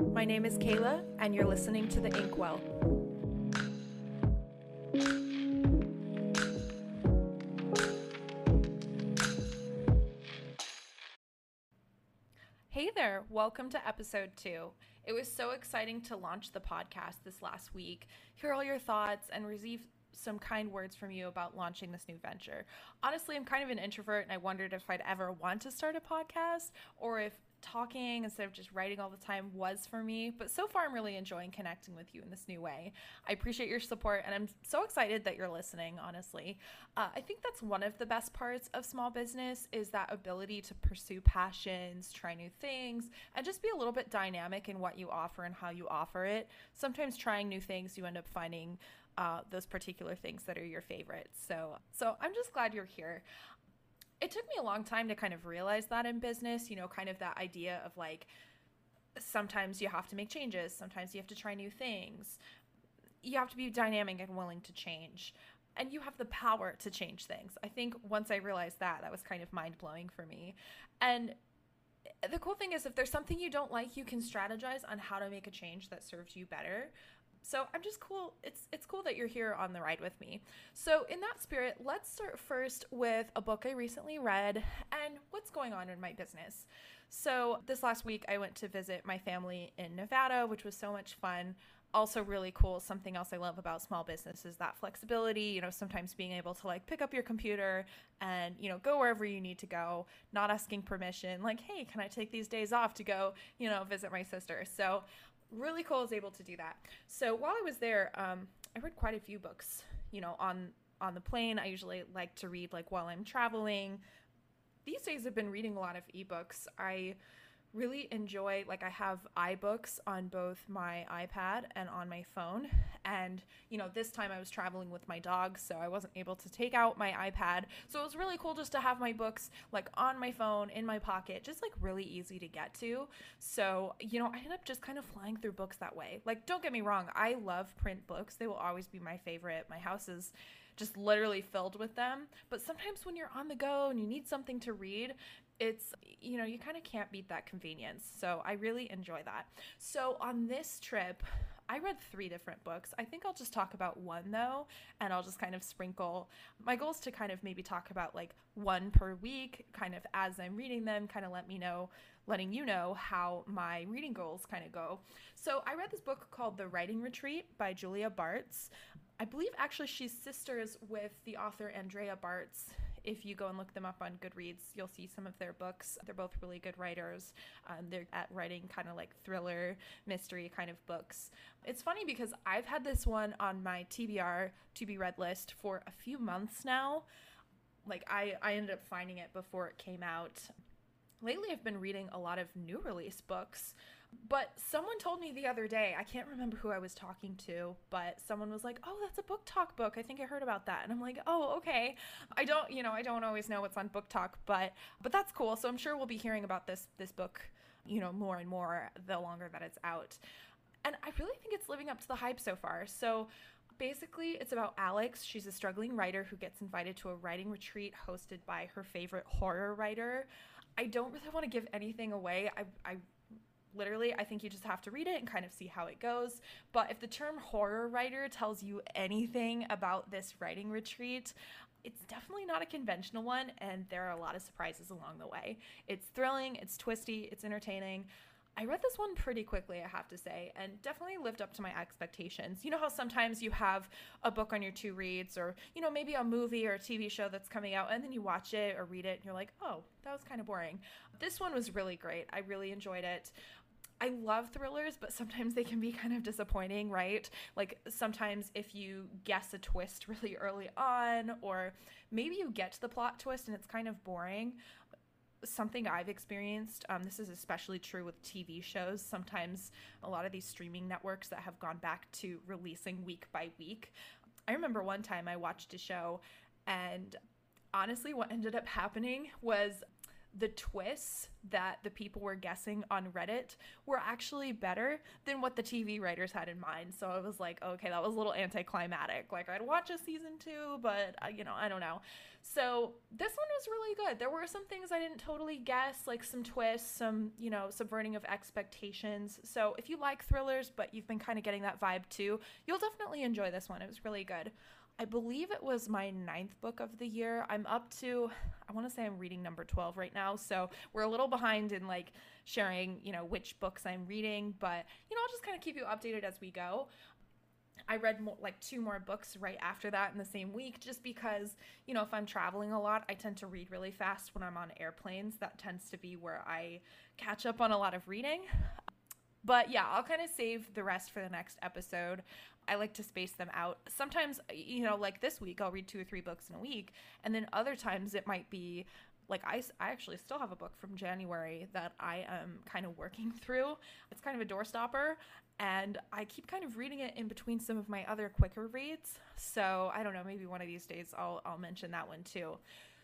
My name is Kayla, and you're listening to The Inkwell. Hey there, welcome to episode two. It was so exciting to launch the podcast this last week, hear all your thoughts, and receive some kind words from you about launching this new venture. Honestly, I'm kind of an introvert, and I wondered if I'd ever want to start a podcast or if talking instead of just writing all the time was for me. But so far, I'm really enjoying connecting with you in this new way. I appreciate your support and I'm so excited that you're listening, honestly. Uh, I think that's one of the best parts of small business is that ability to pursue passions, try new things, and just be a little bit dynamic in what you offer and how you offer it. Sometimes trying new things, you end up finding uh, those particular things that are your favorites. So, so I'm just glad you're here it took me a long time to kind of realize that in business, you know, kind of that idea of like sometimes you have to make changes, sometimes you have to try new things. You have to be dynamic and willing to change. And you have the power to change things. I think once I realized that, that was kind of mind blowing for me. And the cool thing is, if there's something you don't like, you can strategize on how to make a change that serves you better so I'm just cool. It's it's cool that you're here on the ride with me. So in that spirit, let's start first with a book I recently read and what's going on in my business. So this last week I went to visit my family in Nevada, which was so much fun. Also really cool. Something else I love about small business is that flexibility, you know, sometimes being able to like pick up your computer and, you know, go wherever you need to go, not asking permission, like, "Hey, can I take these days off to go, you know, visit my sister?" So, really cool I was able to do that. So while I was there, um, I read quite a few books. You know, on on the plane, I usually like to read like while I'm traveling. These days, I've been reading a lot of ebooks. I really enjoy like I have iBooks on both my iPad and on my phone. And you know, this time I was traveling with my dog, so I wasn't able to take out my iPad. So it was really cool just to have my books like on my phone in my pocket, just like really easy to get to. So, you know, I ended up just kind of flying through books that way. Like don't get me wrong, I love print books. They will always be my favorite. My house is just literally filled with them. But sometimes when you're on the go and you need something to read, it's you know you kind of can't beat that convenience so i really enjoy that. So on this trip i read three different books. I think i'll just talk about one though and i'll just kind of sprinkle. My goal is to kind of maybe talk about like one per week kind of as i'm reading them kind of let me know letting you know how my reading goals kind of go. So i read this book called the writing retreat by julia bartz. I believe actually she's sisters with the author Andrea Bartz. If you go and look them up on Goodreads, you'll see some of their books. They're both really good writers. Um, they're at writing kind of like thriller, mystery kind of books. It's funny because I've had this one on my TBR to be read list for a few months now. Like I, I ended up finding it before it came out lately I've been reading a lot of new release books. But someone told me the other day, I can't remember who I was talking to, but someone was like, "Oh, that's a BookTok book. I think I heard about that." And I'm like, "Oh, okay." I don't, you know, I don't always know what's on BookTok, but but that's cool. So I'm sure we'll be hearing about this this book, you know, more and more the longer that it's out. And I really think it's living up to the hype so far. So basically it's about Alex. She's a struggling writer who gets invited to a writing retreat hosted by her favorite horror writer. I don't really want to give anything away. I, I literally i think you just have to read it and kind of see how it goes but if the term horror writer tells you anything about this writing retreat it's definitely not a conventional one and there are a lot of surprises along the way it's thrilling it's twisty it's entertaining I read this one pretty quickly, I have to say, and definitely lived up to my expectations. You know how sometimes you have a book on your two reads, or, you know, maybe a movie or a TV show that's coming out, and then you watch it or read it, and you're like, oh, that was kind of boring. This one was really great. I really enjoyed it. I love thrillers, but sometimes they can be kind of disappointing, right? Like sometimes if you guess a twist really early on, or maybe you get to the plot twist and it's kind of boring, something I've experienced. Um, this is especially true with TV shows. Sometimes a lot of these streaming networks that have gone back to releasing week by week. I remember one time I watched a show, and honestly, what ended up happening was the twists that the people were guessing on Reddit were actually better than what the TV writers had in mind. So I was like, okay, that was a little anticlimactic. Like I'd watch a season two, but I, you know, I don't know. So this one was really good. There were some things I didn't totally guess, like some twists, some, you know, subverting of expectations. So if you like thrillers, but you've been kind of getting that vibe too, you'll definitely enjoy this one. It was really good. I believe it was my ninth book of the year. I'm up to, I want to say I'm reading number 12 right now. So we're a little behind in like sharing, you know, which books I'm reading, but, you know, I'll just kind of keep you updated as we go. I read more, like two more books right after that in the same week just because, you know, if I'm traveling a lot, I tend to read really fast when I'm on airplanes. That tends to be where I catch up on a lot of reading. But yeah, I'll kind of save the rest for the next episode. I like to space them out. Sometimes, you know, like this week, I'll read two or three books in a week. And then other times it might be like I, I actually still have a book from January that I am kind of working through. It's kind of a doorstopper, and I keep kind of reading it in between some of my other quicker reads. So I don't know, maybe one of these days I'll I'll mention that one too.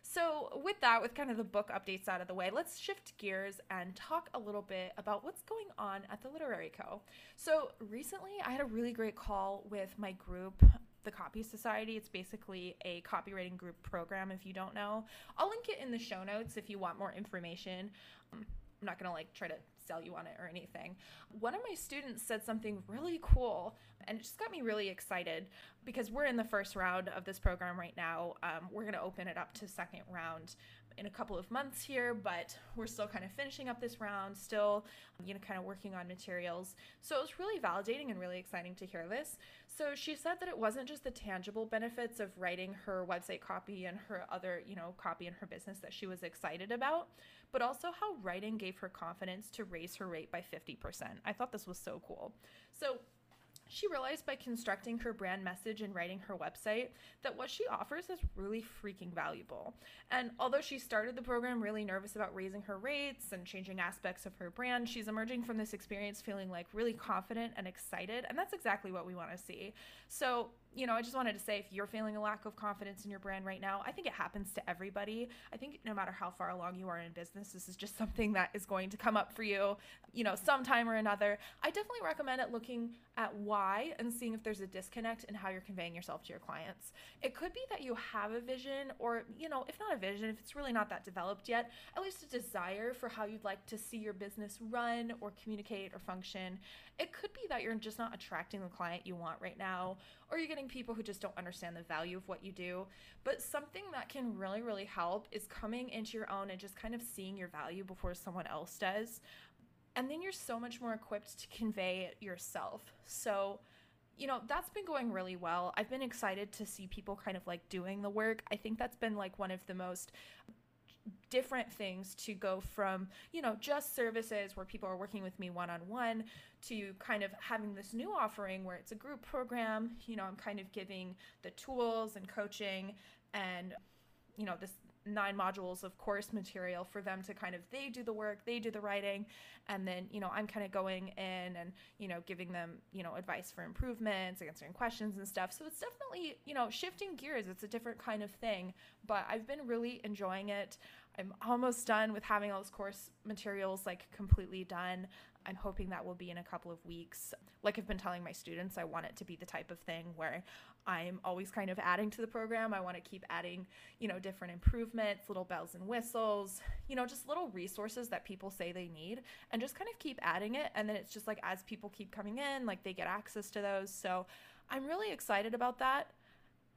So, with that, with kind of the book updates out of the way, let's shift gears and talk a little bit about what's going on at the Literary Co. So, recently I had a really great call with my group, the Copy Society. It's basically a copywriting group program, if you don't know. I'll link it in the show notes if you want more information. I'm not going to like try to sell you on it or anything. One of my students said something really cool and it just got me really excited because we're in the first round of this program right now. Um, we're going to open it up to second round in a couple of months here, but we're still kind of finishing up this round, still, you know, kind of working on materials. So it was really validating and really exciting to hear this. So she said that it wasn't just the tangible benefits of writing her website copy and her other, you know, copy in her business that she was excited about, but also how writing gave her confidence to raise her rate by 50%. I thought this was so cool. So she realized by constructing her brand message and writing her website that what she offers is really freaking valuable. And although she started the program really nervous about raising her rates and changing aspects of her brand, she's emerging from this experience feeling like really confident and excited. And that's exactly what we want to see. So, you know, I just wanted to say if you're feeling a lack of confidence in your brand right now, I think it happens to everybody. I think no matter how far along you are in business, this is just something that is going to come up for you, you know, sometime or another. I definitely recommend it looking at why and seeing if there's a disconnect in how you're conveying yourself to your clients. It could be that you have a vision, or, you know, if not a vision, if it's really not that developed yet, at least a desire for how you'd like to see your business run or communicate or function. It could be that you're just not attracting the client you want right now, or you're getting people who just don't understand the value of what you do. But something that can really, really help is coming into your own and just kind of seeing your value before someone else does. And then you're so much more equipped to convey it yourself. So, you know, that's been going really well. I've been excited to see people kind of like doing the work. I think that's been like one of the most different things to go from, you know, just services where people are working with me one on one to kind of having this new offering where it's a group program. You know, I'm kind of giving the tools and coaching and, you know, this nine modules of course material for them to kind of they do the work they do the writing and then you know i'm kind of going in and you know giving them you know advice for improvements answering questions and stuff. So it's definitely you know shifting gears it's a different kind of thing but i've been really enjoying it. I'm almost done with having all those course materials like completely done. I'm hoping that will be in a couple of weeks. Like I've been telling my students, I want it to be the type of thing where I'm always kind of adding to the program. I want to keep adding, you know, different improvements, little bells and whistles, you know, just little resources that people say they need and just kind of keep adding it. And then it's just like as people keep coming in, like they get access to those. So I'm really excited about that.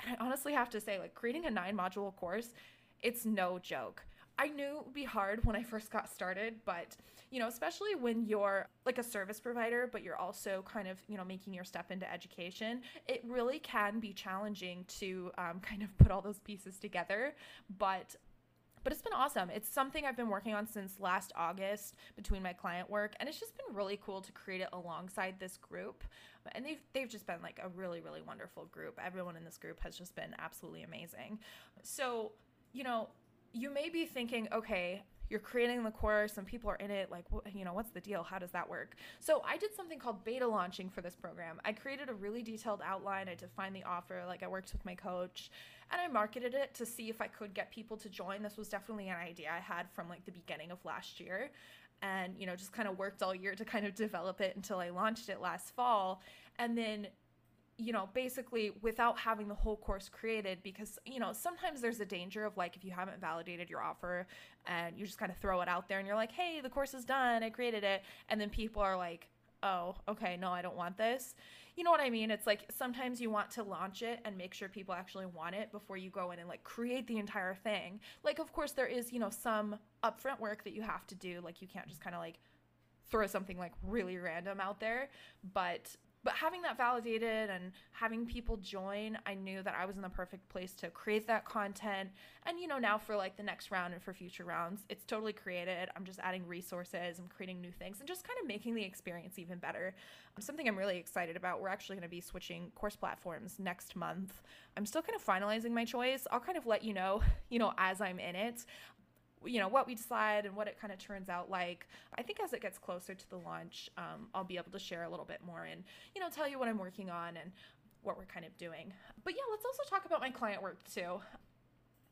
And I honestly have to say, like, creating a nine module course, it's no joke. I knew it would be hard when I first got started, but you know, especially when you're like a service provider, but you're also kind of, you know, making your step into education, it really can be challenging to um, kind of put all those pieces together. But but it's been awesome. It's something I've been working on since last August between my client work, and it's just been really cool to create it alongside this group. And they've they've just been like a really really wonderful group. Everyone in this group has just been absolutely amazing. So, you know, you may be thinking, okay, you're creating the course and people are in it like you know what's the deal? How does that work? So i did something called beta launching for this program. I created a really detailed outline. I defined the offer like i worked with my coach and i marketed it to see if i could get people to join. This was definitely an idea i had from like the beginning of last year and you know just kind of worked all year to kind of develop it until i launched it last fall and then you know, basically without having the whole course created because, you know, sometimes there's a danger of like if you haven't validated your offer and you just kind of throw it out there and you're like, hey, the course is done, I created it. And then people are like, oh, okay, no, I don't want this. You know what I mean? It's like sometimes you want to launch it and make sure people actually want it before you go in and like create the entire thing. Like, of course, there is, you know, some upfront work that you have to do. Like, you can't just kind of like throw something like really random out there. But but having that validated and having people join i knew that i was in the perfect place to create that content. And you know now for like the next round and for future rounds it's totally created. I'm just adding resources i'm creating new things and just kind of making the experience even better. Something i'm really excited about we're actually going to be switching course platforms next month. I'm still kind of finalizing my choice. I'll kind of let you know you know as i'm in it you know what we decide and what it kind of turns out like. I think as it gets closer to the launch um, i'll be able to share a little bit more and you know tell you what i'm working on and what we're kind of doing. But yeah let's also talk about my client work too.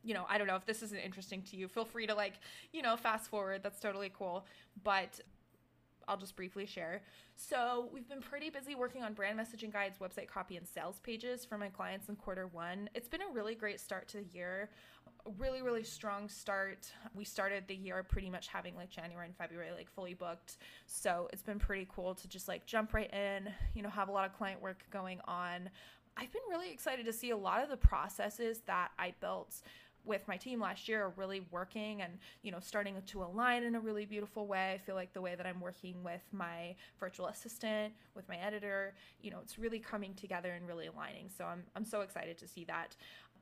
You know i don't know if this isn't interesting to you. Feel free to like you know fast forward. That's totally cool. But I'll just briefly share. So, we've been pretty busy working on brand messaging guides, website copy, and sales pages for my clients in quarter one. It's been a really great start to the year. Really really strong start. We started the year pretty much having like january and february like fully booked. So it's been pretty cool to just like jump right in you know have a lot of client work going on. I've been really excited to see a lot of the processes that i built with my team last year are really working and you know starting to align in a really beautiful way i feel like the way that i'm working with my virtual assistant with my editor you know it's really coming together and really aligning so i'm, I'm so excited to see that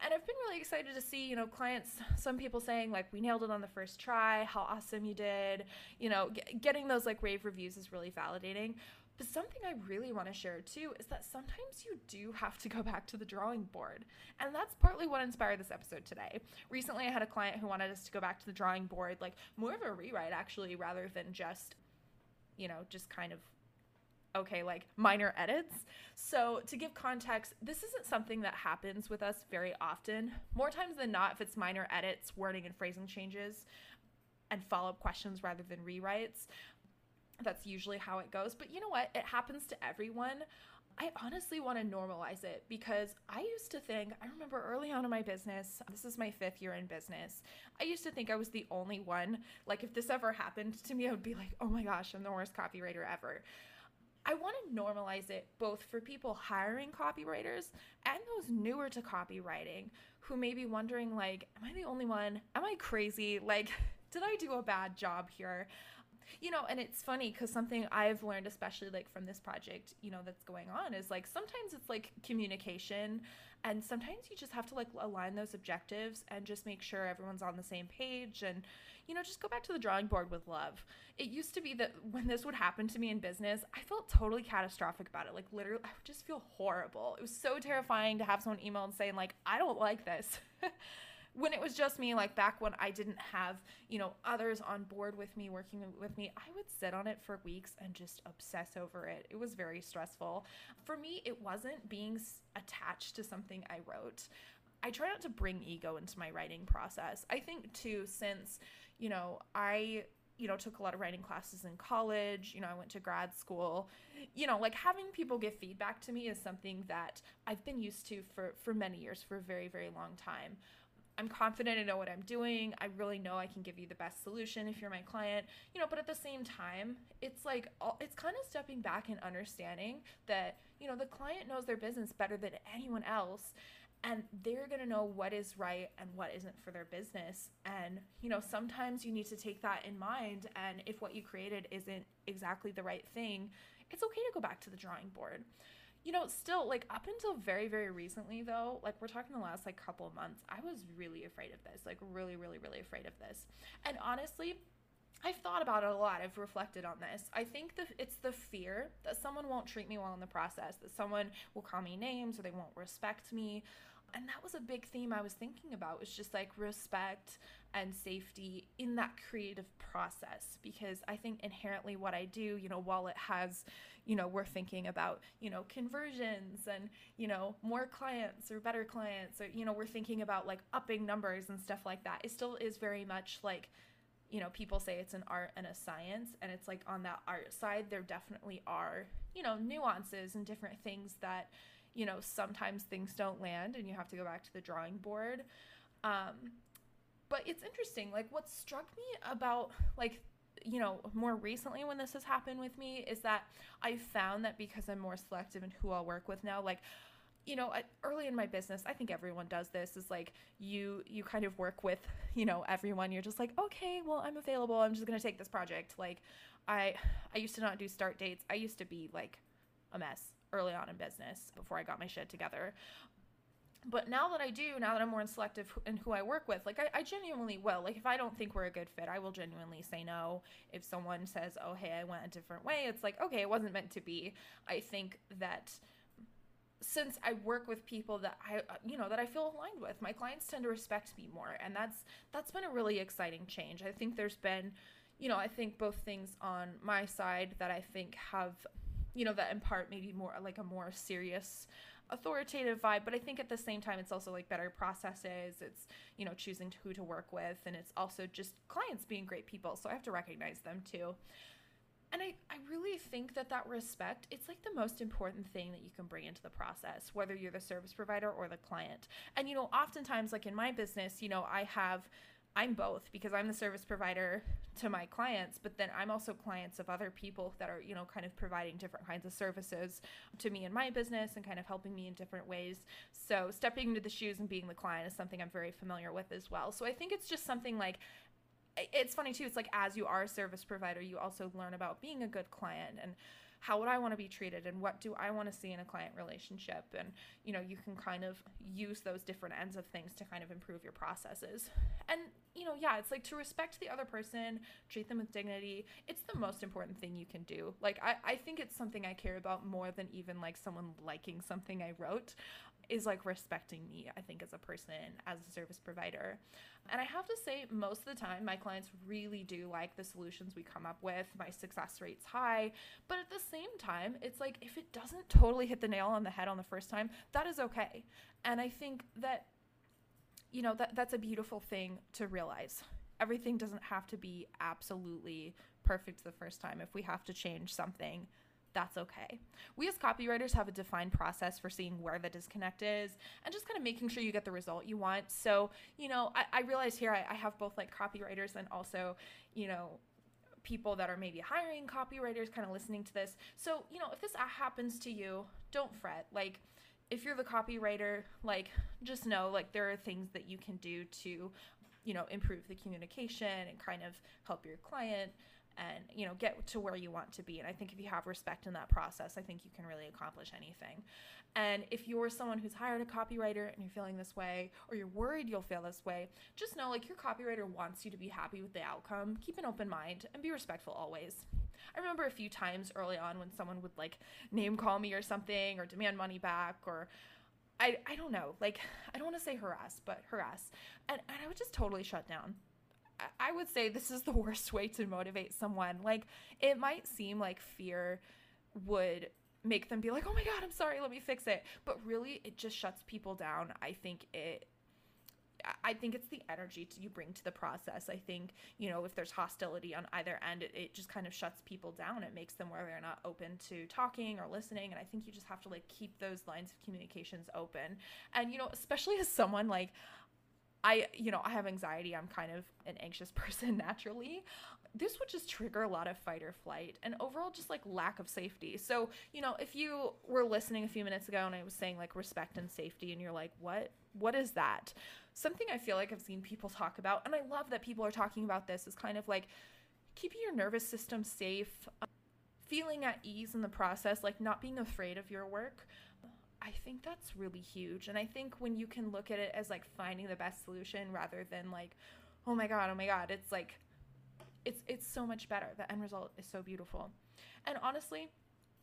and I've been really excited to see, you know, clients, some people saying like we nailed it on the first try, how awesome you did. You know, g- getting those like rave reviews is really validating. But something I really want to share too is that sometimes you do have to go back to the drawing board. And that's partly what inspired this episode today. Recently, I had a client who wanted us to go back to the drawing board, like more of a rewrite actually, rather than just, you know, just kind of okay, like minor edits. So, to give context, this isn't something that happens with us very often. More times than not, if it's minor edits, wording and phrasing changes, and follow up questions rather than rewrites, that's usually how it goes. But you know what? It happens to everyone. I honestly want to normalize it because I used to think, I remember early on in my business, this is my fifth year in business, I used to think I was the only one. Like, if this ever happened to me, I would be like, oh my gosh, I'm the worst copywriter ever. I want to normalize it both for people hiring copywriters and those newer to copywriting who may be wondering like am I the only one? Am I crazy? Like did I do a bad job here? You know, and it's funny cuz something I've learned especially like from this project, you know, that's going on is like sometimes it's like communication and sometimes you just have to like align those objectives and just make sure everyone's on the same page and you know, just go back to the drawing board with love. It used to be that when this would happen to me in business, I felt totally catastrophic about it. Like, literally, I would just feel horrible. It was so terrifying to have someone email and saying, like, I don't like this. when it was just me, like back when I didn't have, you know, others on board with me, working with me, I would sit on it for weeks and just obsess over it. It was very stressful. For me, it wasn't being attached to something I wrote. I try not to bring ego into my writing process. I think too, since you know, I you know took a lot of writing classes in college you know i went to grad school you know like having people give feedback to me is something that i've been used to for for many years for a very very long time i'm confident i know what i'm doing. I really know i can give you the best solution if you're my client you know but at the same time it's like it's kind of stepping back and understanding that you know the client knows their business better than anyone else and they're going to know what is right and what isn't for their business. And you know sometimes you need to take that in mind and if what you created isn't exactly the right thing it's okay to go back to the drawing board you know still like up until very very recently though like we're talking the last like couple months i was really afraid of this like really really really afraid of this and honestly I've thought about it a lot. I've reflected on this. I think that it's the fear that someone won't treat me well in the process, that someone will call me names or they won't respect me. And that was a big theme I was thinking about was just like respect and safety in that creative process because I think inherently what I do, you know, while it has, you know, we're thinking about, you know, conversions and, you know, more clients or better clients or, you know, we're thinking about like upping numbers and stuff like that. It still is very much like, you know, people say it's an art and a science, and it's like on that art side, there definitely are, you know, nuances and different things that, you know, sometimes things don't land and you have to go back to the drawing board. Um, but it's interesting like what struck me about like you know more recently when this has happened with me is that i found that because i'm more selective in who i'll work with now like you know early in my business i think everyone does this is like you you kind of work with you know everyone. You're just like okay well i'm available. I'm just going to take this project. Like i i used to not do start dates. I used to be like a mess early on in business before i got my shit together but now that I do, now that I'm more selective in who I work with, like I, I, genuinely will. Like if I don't think we're a good fit, I will genuinely say no. If someone says, "Oh, hey, I went a different way," it's like, okay, it wasn't meant to be. I think that since I work with people that I, you know, that I feel aligned with, my clients tend to respect me more, and that's that's been a really exciting change. I think there's been, you know, I think both things on my side that I think have, you know, that impart maybe more like a more serious authoritative vibe but i think at the same time it's also like better processes. It's you know choosing who to work with and it's also just clients being great people so i have to recognize them too. And I, I really think that that respect it's like the most important thing that you can bring into the process whether you're the service provider or the client. And you know oftentimes like in my business you know i have I'm both because I'm the service provider to my clients, but then I'm also clients of other people that are, you know, kind of providing different kinds of services to me in my business and kind of helping me in different ways. So, stepping into the shoes and being the client is something I'm very familiar with as well. So, I think it's just something like it's funny too. It's like as you are a service provider, you also learn about being a good client and how would I want to be treated and what do I want to see in a client relationship? And you know you can kind of use those different ends of things to kind of improve your processes. And you know yeah it's like to respect the other person treat them with dignity it's the most important thing you can do. Like I, I think it's something I care about more than even like someone liking something I wrote is like respecting me, I think, as a person, as a service provider. And I have to say, most of the time, my clients really do like the solutions we come up with. My success rate's high. But at the same time, it's like if it doesn't totally hit the nail on the head on the first time, that is okay. And I think that, you know, that, that's a beautiful thing to realize. Everything doesn't have to be absolutely perfect the first time. If we have to change something, that's okay. We as copywriters have a defined process for seeing where the disconnect is and just kind of making sure you get the result you want. So, you know, I, I realize here I, I have both like copywriters and also, you know, people that are maybe hiring copywriters kind of listening to this. So, you know, if this happens to you, don't fret. Like, if you're the copywriter, like, just know like there are things that you can do to, you know, improve the communication and kind of help your client and you know get to where you want to be. And i think if you have respect in that process i think you can really accomplish anything. And if you're someone who's hired a copywriter and you're feeling this way or you're worried you'll feel this way just know like your copywriter wants you to be happy with the outcome. Keep an open mind and be respectful always. I remember a few times early on when someone would like name call me or something or demand money back or I, I don't know, like, I don't want to say harass, but harass. And, and I would just totally shut down I would say this is the worst way to motivate someone. Like, it might seem like fear would make them be like, oh my God, I'm sorry, let me fix it. But really, it just shuts people down. I think it. I think it's the energy you bring to the process. I think, you know, if there's hostility on either end, it, it just kind of shuts people down. It makes them where they're not open to talking or listening. And I think you just have to like keep those lines of communications open. And, you know, especially as someone like, I, you know, I have anxiety. I'm kind of an anxious person naturally. This would just trigger a lot of fight or flight and overall just like lack of safety. So, you know, if you were listening a few minutes ago and I was saying like respect and safety and you're like, "What? What is that?" Something I feel like I've seen people talk about and I love that people are talking about this is kind of like keeping your nervous system safe, feeling at ease in the process, like not being afraid of your work. I think that's really huge. And I think when you can look at it as like finding the best solution rather than like, oh my god, oh my god, it's like it's it's so much better. The end result is so beautiful. And honestly,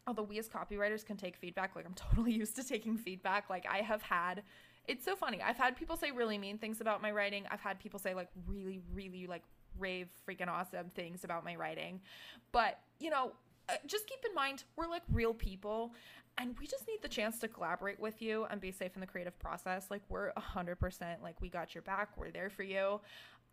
although we as copywriters can take feedback, like I'm totally used to taking feedback. Like I have had it's so funny. I've had people say really mean things about my writing. I've had people say like really, really like rave freaking awesome things about my writing. But, you know, Uh, just keep in mind we're like real people and we just need the chance to collaborate with you and be safe in the creative process. Like we're 100% like we got your back. We're there for you.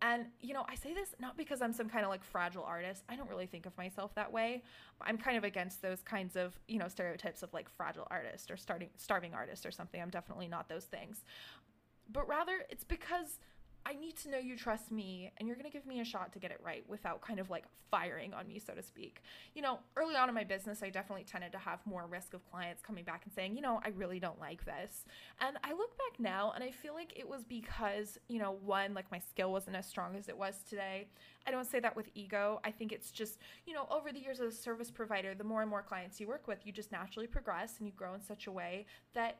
And, you know, I say this not because I'm some kind of like fragile artist. I don't really think of myself that way. I'm kind of against those kinds of, you know, stereotypes of like fragile artist or starting starving artist or something. I'm definitely not those things. But rather, it's because I need to know you trust me and you're going to give me a shot to get it right without kind of like firing on me, so to speak. You know, early on in my business, I definitely tended to have more risk of clients coming back and saying, you know, I really don't like this. And I look back now and I feel like it was because, you know, one, like my skill wasn't as strong as it was today. I don't say that with ego. I think it's just, you know, over the years as a service provider, the more and more clients you work with, you just naturally progress and you grow in such a way that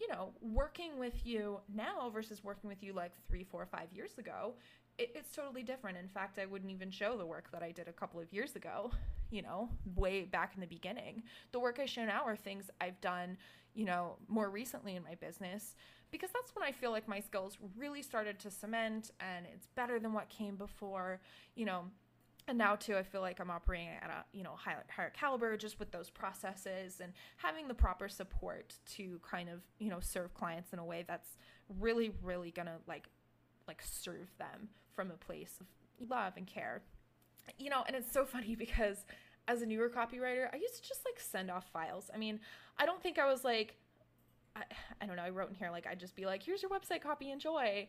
you know, working with you now versus working with you like three, four, five years ago, it, it's totally different. In fact, I wouldn't even show the work that I did a couple of years ago, you know, way back in the beginning. The work I show now are things I've done, you know, more recently in my business because that's when I feel like my skills really started to cement and it's better than what came before, you know, and now too i feel like i'm operating at a you know higher, higher caliber just with those processes and having the proper support to kind of you know serve clients in a way that's really really gonna like like serve them from a place of love and care. You know and it's so funny because as a newer copywriter i used to just like send off files. I mean i don't think i was like I, I don't know i wrote in here like i'd just be like here's your website copy enjoy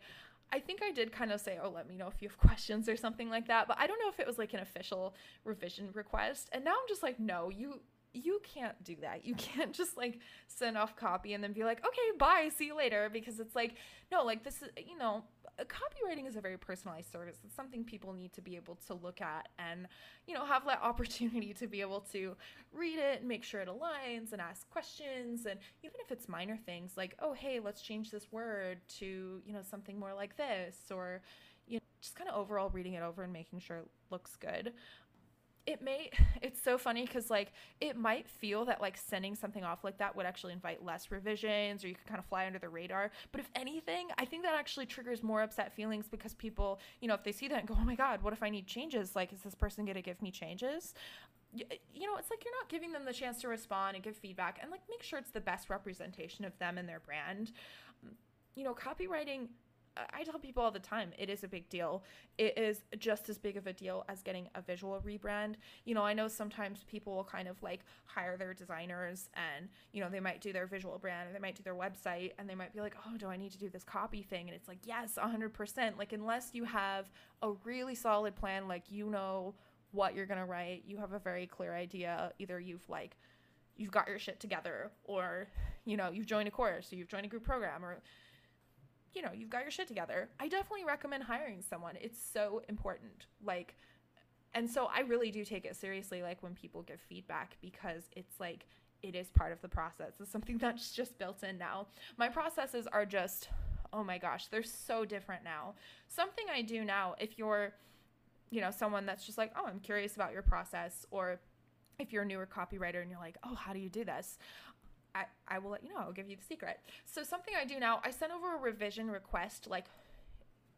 I think I did kind of say, oh, let me know if you have questions or something like that. But I don't know if it was like an official revision request. And now I'm just like, no, you you can't do that. You can't just like send off copy and then be like, okay, bye, see you later. Because it's like, no, like this is, you know, Uh, copywriting is a very personalized service. It's something people need to be able to look at and, you know, have that opportunity to be able to read it and make sure it aligns and ask questions. And even if it's minor things like, oh, hey, let's change this word to, you know, something more like this, or, you know, just kind of overall reading it over and making sure it looks good it may it's so funny because like it might feel that like sending something off like that would actually invite less revisions or you could kind of fly under the radar. But if anything i think that actually triggers more upset feelings because people you know if they see that and go oh my god what if i need changes? Like is this person going to give me changes? You know it's like you're not giving them the chance to respond and give feedback and like make sure it's the best representation of them and their brand. You know copywriting I tell people all the time, it is a big deal. It is just as big of a deal as getting a visual rebrand. You know, I know sometimes people will kind of like hire their designers and, you know, they might do their visual brand or they might do their website and they might be like, oh, do I need to do this copy thing? And it's like, yes, 100%. Like, unless you have a really solid plan, like, you know what you're going to write, you have a very clear idea. Either you've like, you've got your shit together or, you know, you've joined a course or you've joined a group program or, you know, you've got your shit together, I definitely recommend hiring someone. It's so important. Like, and so I really do take it seriously, like when people give feedback, because it's like, it is part of the process. It's something that's just built in now. My processes are just, oh my gosh, they're so different now. Something I do now, if you're, you know, someone that's just like, oh, I'm curious about your process, or if you're a newer copywriter and you're like, oh, how do you do this? I, I will let you know. I'll give you the secret. So something I do now, I send over a revision request like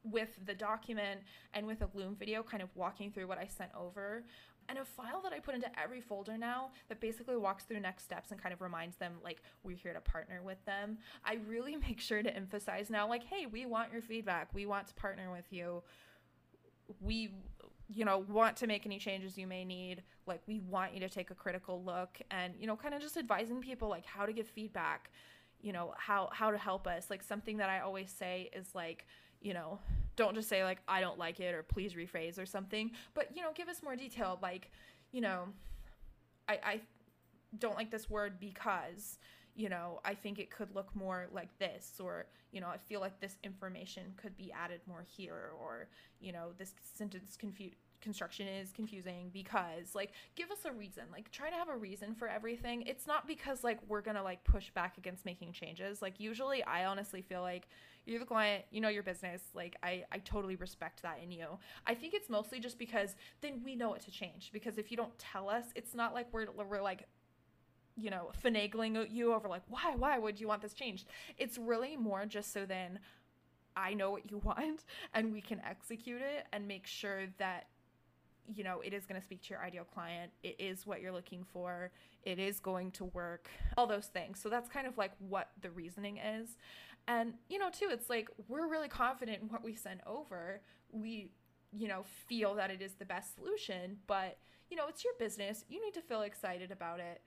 with the document and with a Loom video kind of walking through what I sent over and a file that I put into every folder now that basically walks through next steps and kind of reminds them like we're here to partner with them. I really make sure to emphasize now like hey, we want your feedback. We want to partner with you. We you know, want to make any changes you may need. Like, we want you to take a critical look and, you know, kind of just advising people like how to give feedback, you know, how how to help us. Like something that I always say is like, you know, don't just say like I don't like it or please rephrase or something, but you know, give us more detail like, you know, I I don't like this word because you know, I think it could look more like this, or, you know, I feel like this information could be added more here, or, you know, this sentence construction is confusing because, like, give us a reason. Like, try to have a reason for everything. It's not because, like, we're gonna, like, push back against making changes. Like, usually I honestly feel like you're the client, you know your business. Like, I, I totally respect that in you. I think it's mostly just because then we know what to change. Because if you don't tell us, it's not like we're, we're like, you know, finagling you over like, why, why would you want this changed? It's really more just so then I know what you want and we can execute it and make sure that you know it is going to speak to your ideal client. It is what you're looking for. It is going to work. All those things. So that's kind of like what the reasoning is. And you know too it's like we're really confident in what we send over. We you know feel that it is the best solution but you know it's your business. You need to feel excited about it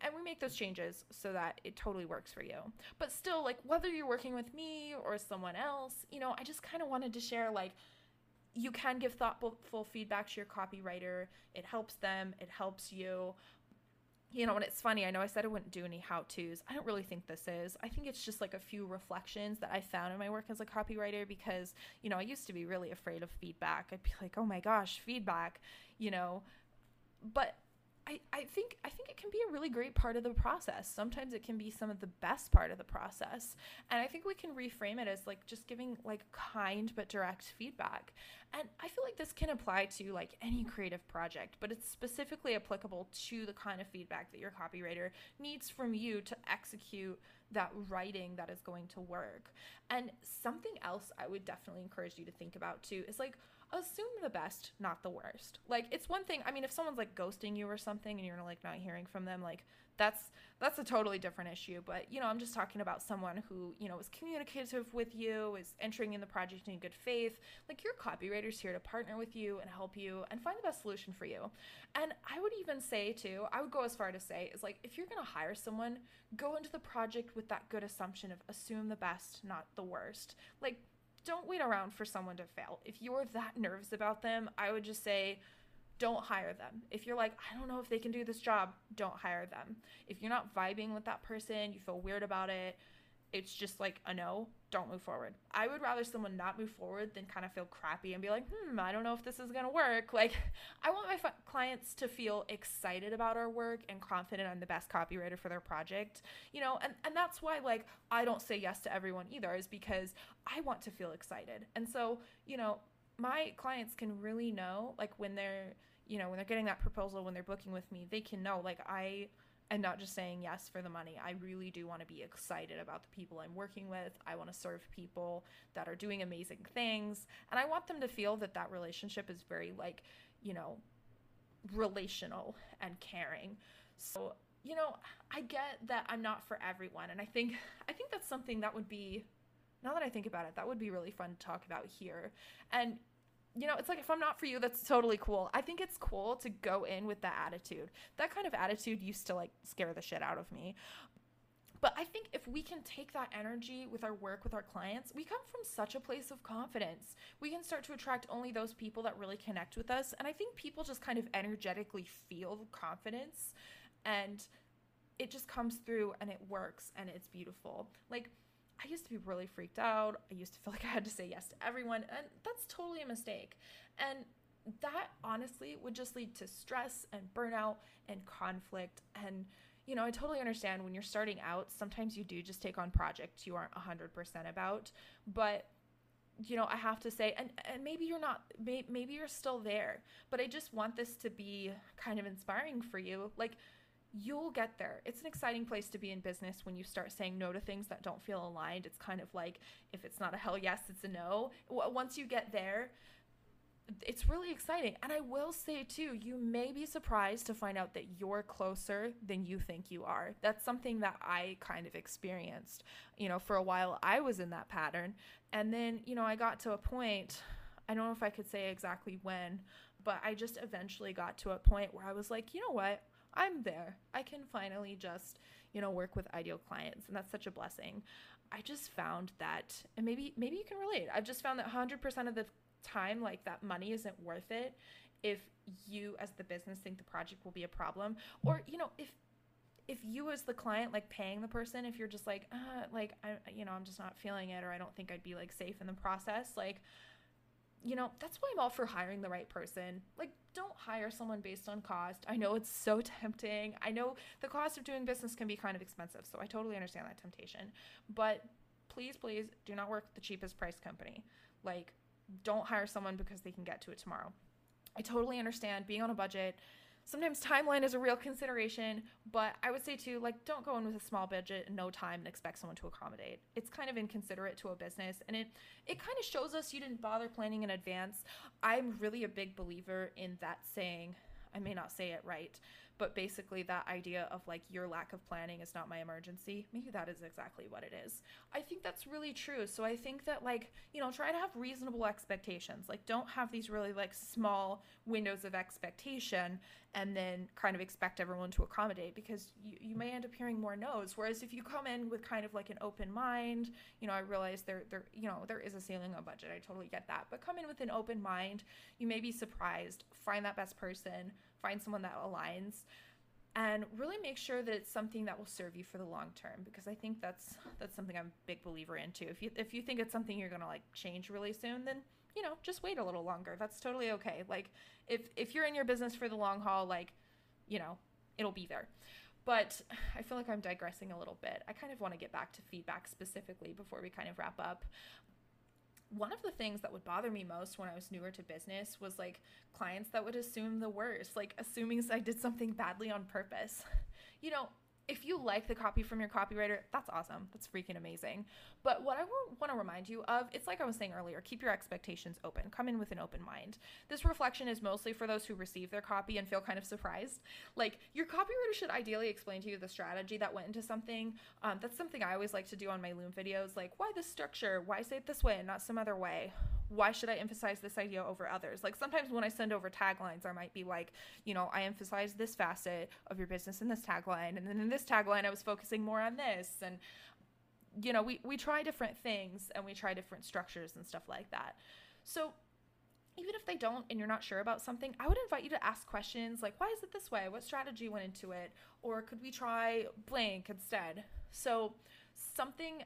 and we make those changes so that it totally works for you. But still, like whether you're working with me or someone else, you know, I just kind of wanted to share like you can give thoughtful feedback to your copywriter. It helps them, it helps you. You know, and it's funny, I know I said I wouldn't do any how to's. I don't really think this is. I think it's just like a few reflections that I found in my work as a copywriter because, you know, I used to be really afraid of feedback. I'd be like, oh my gosh, feedback, you know. But I, I think I think it can be a really great part of the process. Sometimes it can be some of the best part of the process. And I think we can reframe it as like just giving like kind but direct feedback. And I feel like this can apply to like any creative project, but it's specifically applicable to the kind of feedback that your copywriter needs from you to execute that writing that is going to work. And something else I would definitely encourage you to think about too is like assume the best, not the worst. Like it's one thing, I mean if someone's like ghosting you or something and you're like not hearing from them, like that's that's a totally different issue, but you know, I'm just talking about someone who, you know, is communicative with you, is entering in the project in good faith. Like your copywriter's here to partner with you and help you and find the best solution for you. And I would even say too, I would go as far to say is like if you're going to hire someone, go into the project with that good assumption of assume the best, not the worst. Like don't wait around for someone to fail. If you're that nervous about them, I would just say, don't hire them. If you're like, I don't know if they can do this job, don't hire them. If you're not vibing with that person, you feel weird about it, it's just like a no, don't move forward. I would rather someone not move forward than kind of feel crappy and be like, hmm, I don't know if this is gonna work. Like, I want my f- clients to feel excited about our work and confident I'm the best copywriter for their project, you know, and, and that's why, like, I don't say yes to everyone either, is because I want to feel excited. And so, you know, my clients can really know, like, when they're, you know, when they're getting that proposal, when they're booking with me, they can know, like, I, and not just saying yes for the money. I really do want to be excited about the people I'm working with. I want to serve people that are doing amazing things. And I want them to feel that that relationship is very, like, you know, relational and caring. So, you know, I get that I'm not for everyone. And I think, I think that's something that would be, now that I think about it, that would be really fun to talk about here. And you know, it's like if I'm not for you, that's totally cool. I think it's cool to go in with that attitude. That kind of attitude used to like scare the shit out of me. But I think if we can take that energy with our work with our clients, we come from such a place of confidence. We can start to attract only those people that really connect with us. And I think people just kind of energetically feel confidence and it just comes through and it works and it's beautiful. Like, I used to be really freaked out. I used to feel like I had to say yes to everyone, and that's totally a mistake. And that honestly would just lead to stress and burnout and conflict. And, you know, I totally understand when you're starting out, sometimes you do just take on projects you aren't 100% about. But, you know, I have to say, and, and maybe you're not, maybe you're still there, but I just want this to be kind of inspiring for you. Like, you'll get there. It's an exciting place to be in business when you start saying no to things that don't feel aligned. It's kind of like if it's not a hell yes, it's a no. Once you get there, it's really exciting. And I will say too, you may be surprised to find out that you're closer than you think you are. That's something that I kind of experienced. You know, for a while I was in that pattern. And then, you know, I got to a point, I don't know if I could say exactly when, but I just eventually got to a point where I was like, you know what? I'm there. I can finally just, you know, work with ideal clients and that's such a blessing. I just found that and maybe maybe you can relate. I've just found that 100% of the time like that money isn't worth it if you as the business think the project will be a problem or you know if if you as the client like paying the person if you're just like uh, like I you know I'm just not feeling it or I don't think I'd be like safe in the process like you know, that's why I'm all for hiring the right person. Like, don't hire someone based on cost. I know it's so tempting. I know the cost of doing business can be kind of expensive, so I totally understand that temptation. But please, please do not work the cheapest price company. Like, don't hire someone because they can get to it tomorrow. I totally understand being on a budget sometimes timeline is a real consideration, but I would say too, like, don't go in with a small budget and no time and expect someone to accommodate. It's kind of inconsiderate to a business, and it it kind of shows us you didn't bother planning in advance. I'm really a big believer in that saying. I may not say it right, but basically that idea of like your lack of planning is not my emergency. Maybe that is exactly what it is. I think that's really true. So i think that like you know try to have reasonable expectations. Like don't have these really like small windows of expectation and then kind of expect everyone to accommodate because you, you may end up hearing more no's. Whereas if you come in with kind of like an open mind you know i realize there there you know there is a ceiling on budget. I totally get that. But come in with an open mind. You may be surprised. Find that best person find someone that aligns and really make sure that it's something that will serve you for the long term because I think that's that's something I'm a big believer into. If you if you think it's something you're going to like change really soon, then you know, just wait a little longer. That's totally okay. Like if if you're in your business for the long haul, like, you know, it'll be there. But I feel like I'm digressing a little bit. I kind of want to get back to feedback specifically before we kind of wrap up one of the things that would bother me most when I was newer to business was like clients that would assume the worst, like assuming I did something badly on purpose. You know, if you like the copy from your copywriter, that's awesome. That's freaking amazing. But what I want to remind you of, it's like I was saying earlier, keep your expectations open. Come in with an open mind. This reflection is mostly for those who receive their copy and feel kind of surprised. Like your copywriter should ideally explain to you the strategy that went into something. Um, that's something I always like to do on my Loom videos. Like, why this structure? Why say it this way and not some other way? Why should I emphasize this idea over others? Like sometimes when I send over taglines, I might be like, you know, I emphasize this facet of your business in this tagline, and then in this tagline, I was focusing more on this, and you know, we we try different things and we try different structures and stuff like that. So even if they don't and you're not sure about something, I would invite you to ask questions like, why is it this way? What strategy went into it? Or could we try blank instead? So something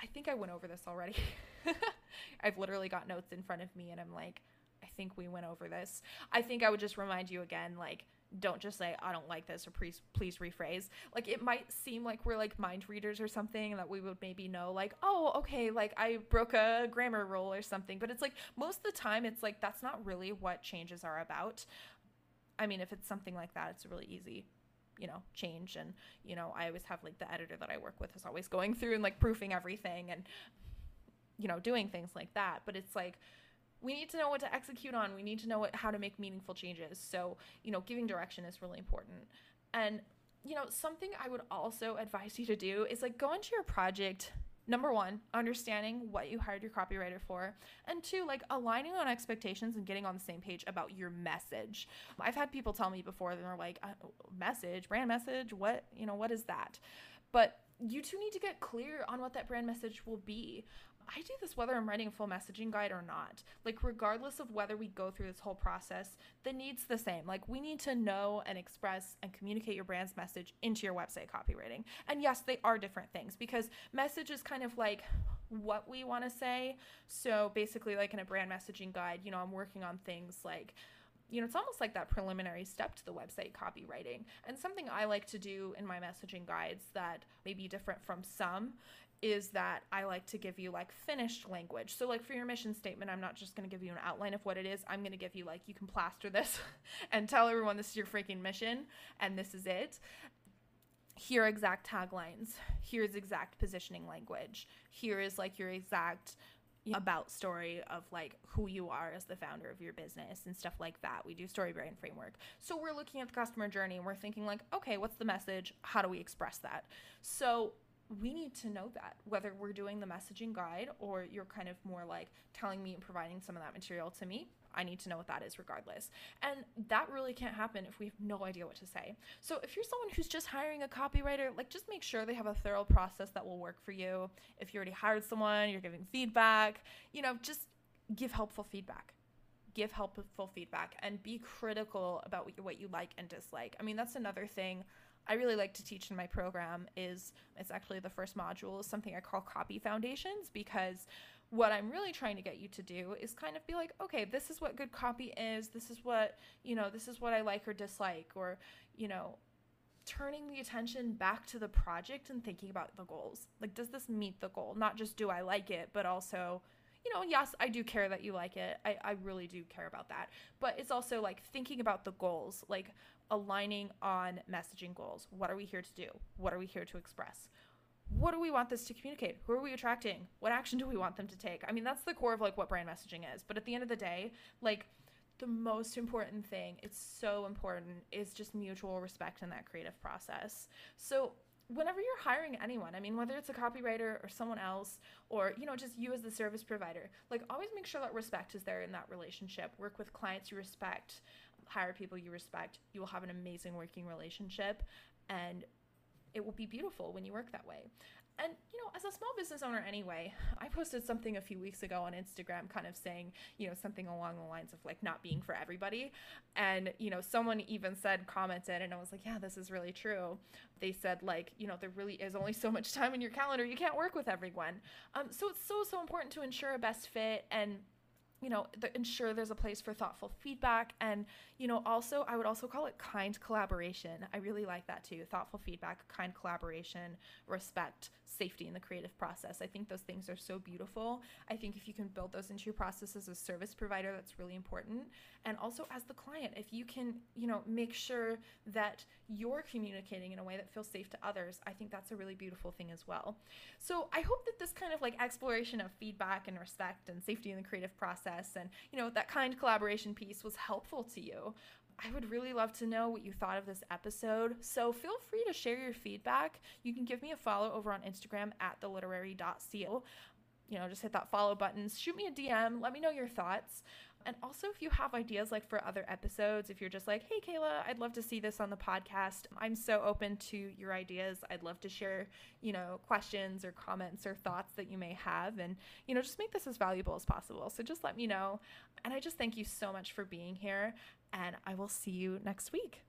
I think I went over this already. I've literally got notes in front of me and I'm like, I think we went over this. I think I would just remind you again, like, don't just say I don't like this or please please rephrase. Like it might seem like we're like mind readers or something that we would maybe know like, "Oh, okay, like I broke a grammar rule or something." But it's like most of the time it's like that's not really what changes are about. I mean, if it's something like that, it's really easy you know change and you know i always have like the editor that i work with is always going through and like proofing everything and you know, doing things like that. But it's like, we need to know what to execute on. We need to know what, how to make meaningful changes. So, you know, giving direction is really important. And, you know, something I would also advise you to do is like go into your project. Number one, understanding what you hired your copywriter for. And two, like aligning on expectations and getting on the same page about your message. I've had people tell me before, they're like, uh, message, brand message, what, you know, what is that? But you two need to get clear on what that brand message will be. I do this whether I'm writing a full messaging guide or not. Like, regardless of whether we go through this whole process, the need's the same. Like, we need to know and express and communicate your brand's message into your website copywriting. And yes, they are different things because message is kind of like what we want to say. So, basically, like in a brand messaging guide, you know, I'm working on things like, you know, it's almost like that preliminary step to the website copywriting. And something I like to do in my messaging guides that may be different from some is that I like to give you like finished language. So, like for your mission statement, I'm not just going to give you an outline of what it is. I'm going to give you like, you can plaster this and tell everyone this is your freaking mission and this is it. Here are exact taglines. Here's exact positioning language. Here is like your exact about story of like who you are as the founder of your business and stuff like that. We do story brand framework. So we're looking at the customer journey and we're thinking like, okay, what's the message? How do we express that? So we need to know that whether we're doing the messaging guide or you're kind of more like telling me and providing some of that material to me. I need to know what that is regardless. And that really can't happen if we have no idea what to say. So if you're someone who's just hiring a copywriter, like just make sure they have a thorough process that will work for you. If you already hired someone, you're giving feedback, you know, just give helpful feedback. Give helpful feedback and be critical about what you like and dislike. I mean, that's another thing I really like to teach in my program is it's actually the first module is something I call copy foundations because what I'm really trying to get you to do is kind of be like, okay, this is what good copy is. This is what, you know, this is what I like or dislike or, you know, turning the attention back to the project and thinking about the goals. Like does this meet the goal? Not just do I like it, but also you know, yes, I do care that you like it. I, I really do care about that. But it's also like thinking about the goals, like aligning on messaging goals. What are we here to do? What are we here to express? What do we want this to communicate? Who are we attracting? What action do we want them to take? I mean, that's the core of like what brand messaging is. But at the end of the day, like the most important thing, it's so important, is just mutual respect in that creative process. So whenever you're hiring anyone, I mean, whether it's a copywriter or someone else, or you know, just you as the service provider, like always make sure that respect is there in that relationship. Work with clients you respect, hire people you respect. You will have an amazing working relationship, and it will be beautiful when you work that way. And, you know, as a small business owner anyway, I posted something a few weeks ago on Instagram kind of saying, you know, something along the lines of like not being for everybody. And, you know, someone even said, commented, and I was like, yeah, this is really true. They said, like, you know, there really is only so much time in your calendar. You can't work with everyone. Um, so it's so, so important to ensure a best fit and you know ensure there's a place for thoughtful feedback and you know also i would also call it kind collaboration. I really like that too thoughtful feedback kind collaboration respect safety in the creative process. I think those things are so beautiful. I think if you can build those into your process as a service provider that's really important. And also as the client if you can you know make sure that you're communicating in a way that feels safe to others i think that's a really beautiful thing as well. So i hope that this kind of like exploration of feedback and respect and safety in the creative process and you know that kind collaboration piece was helpful to you I would really love to know what you thought of this episode. So feel free to share your feedback. You can give me a follow over on Instagram at theliterary.co. You know, just hit that follow button, shoot me a DM, let me know your thoughts. And also, if you have ideas like for other episodes, if you're just like, hey, Kayla, I'd love to see this on the podcast, I'm so open to your ideas. I'd love to share, you know, questions or comments or thoughts that you may have and, you know, just make this as valuable as possible. So just let me know. And I just thank you so much for being here. And I will see you next week.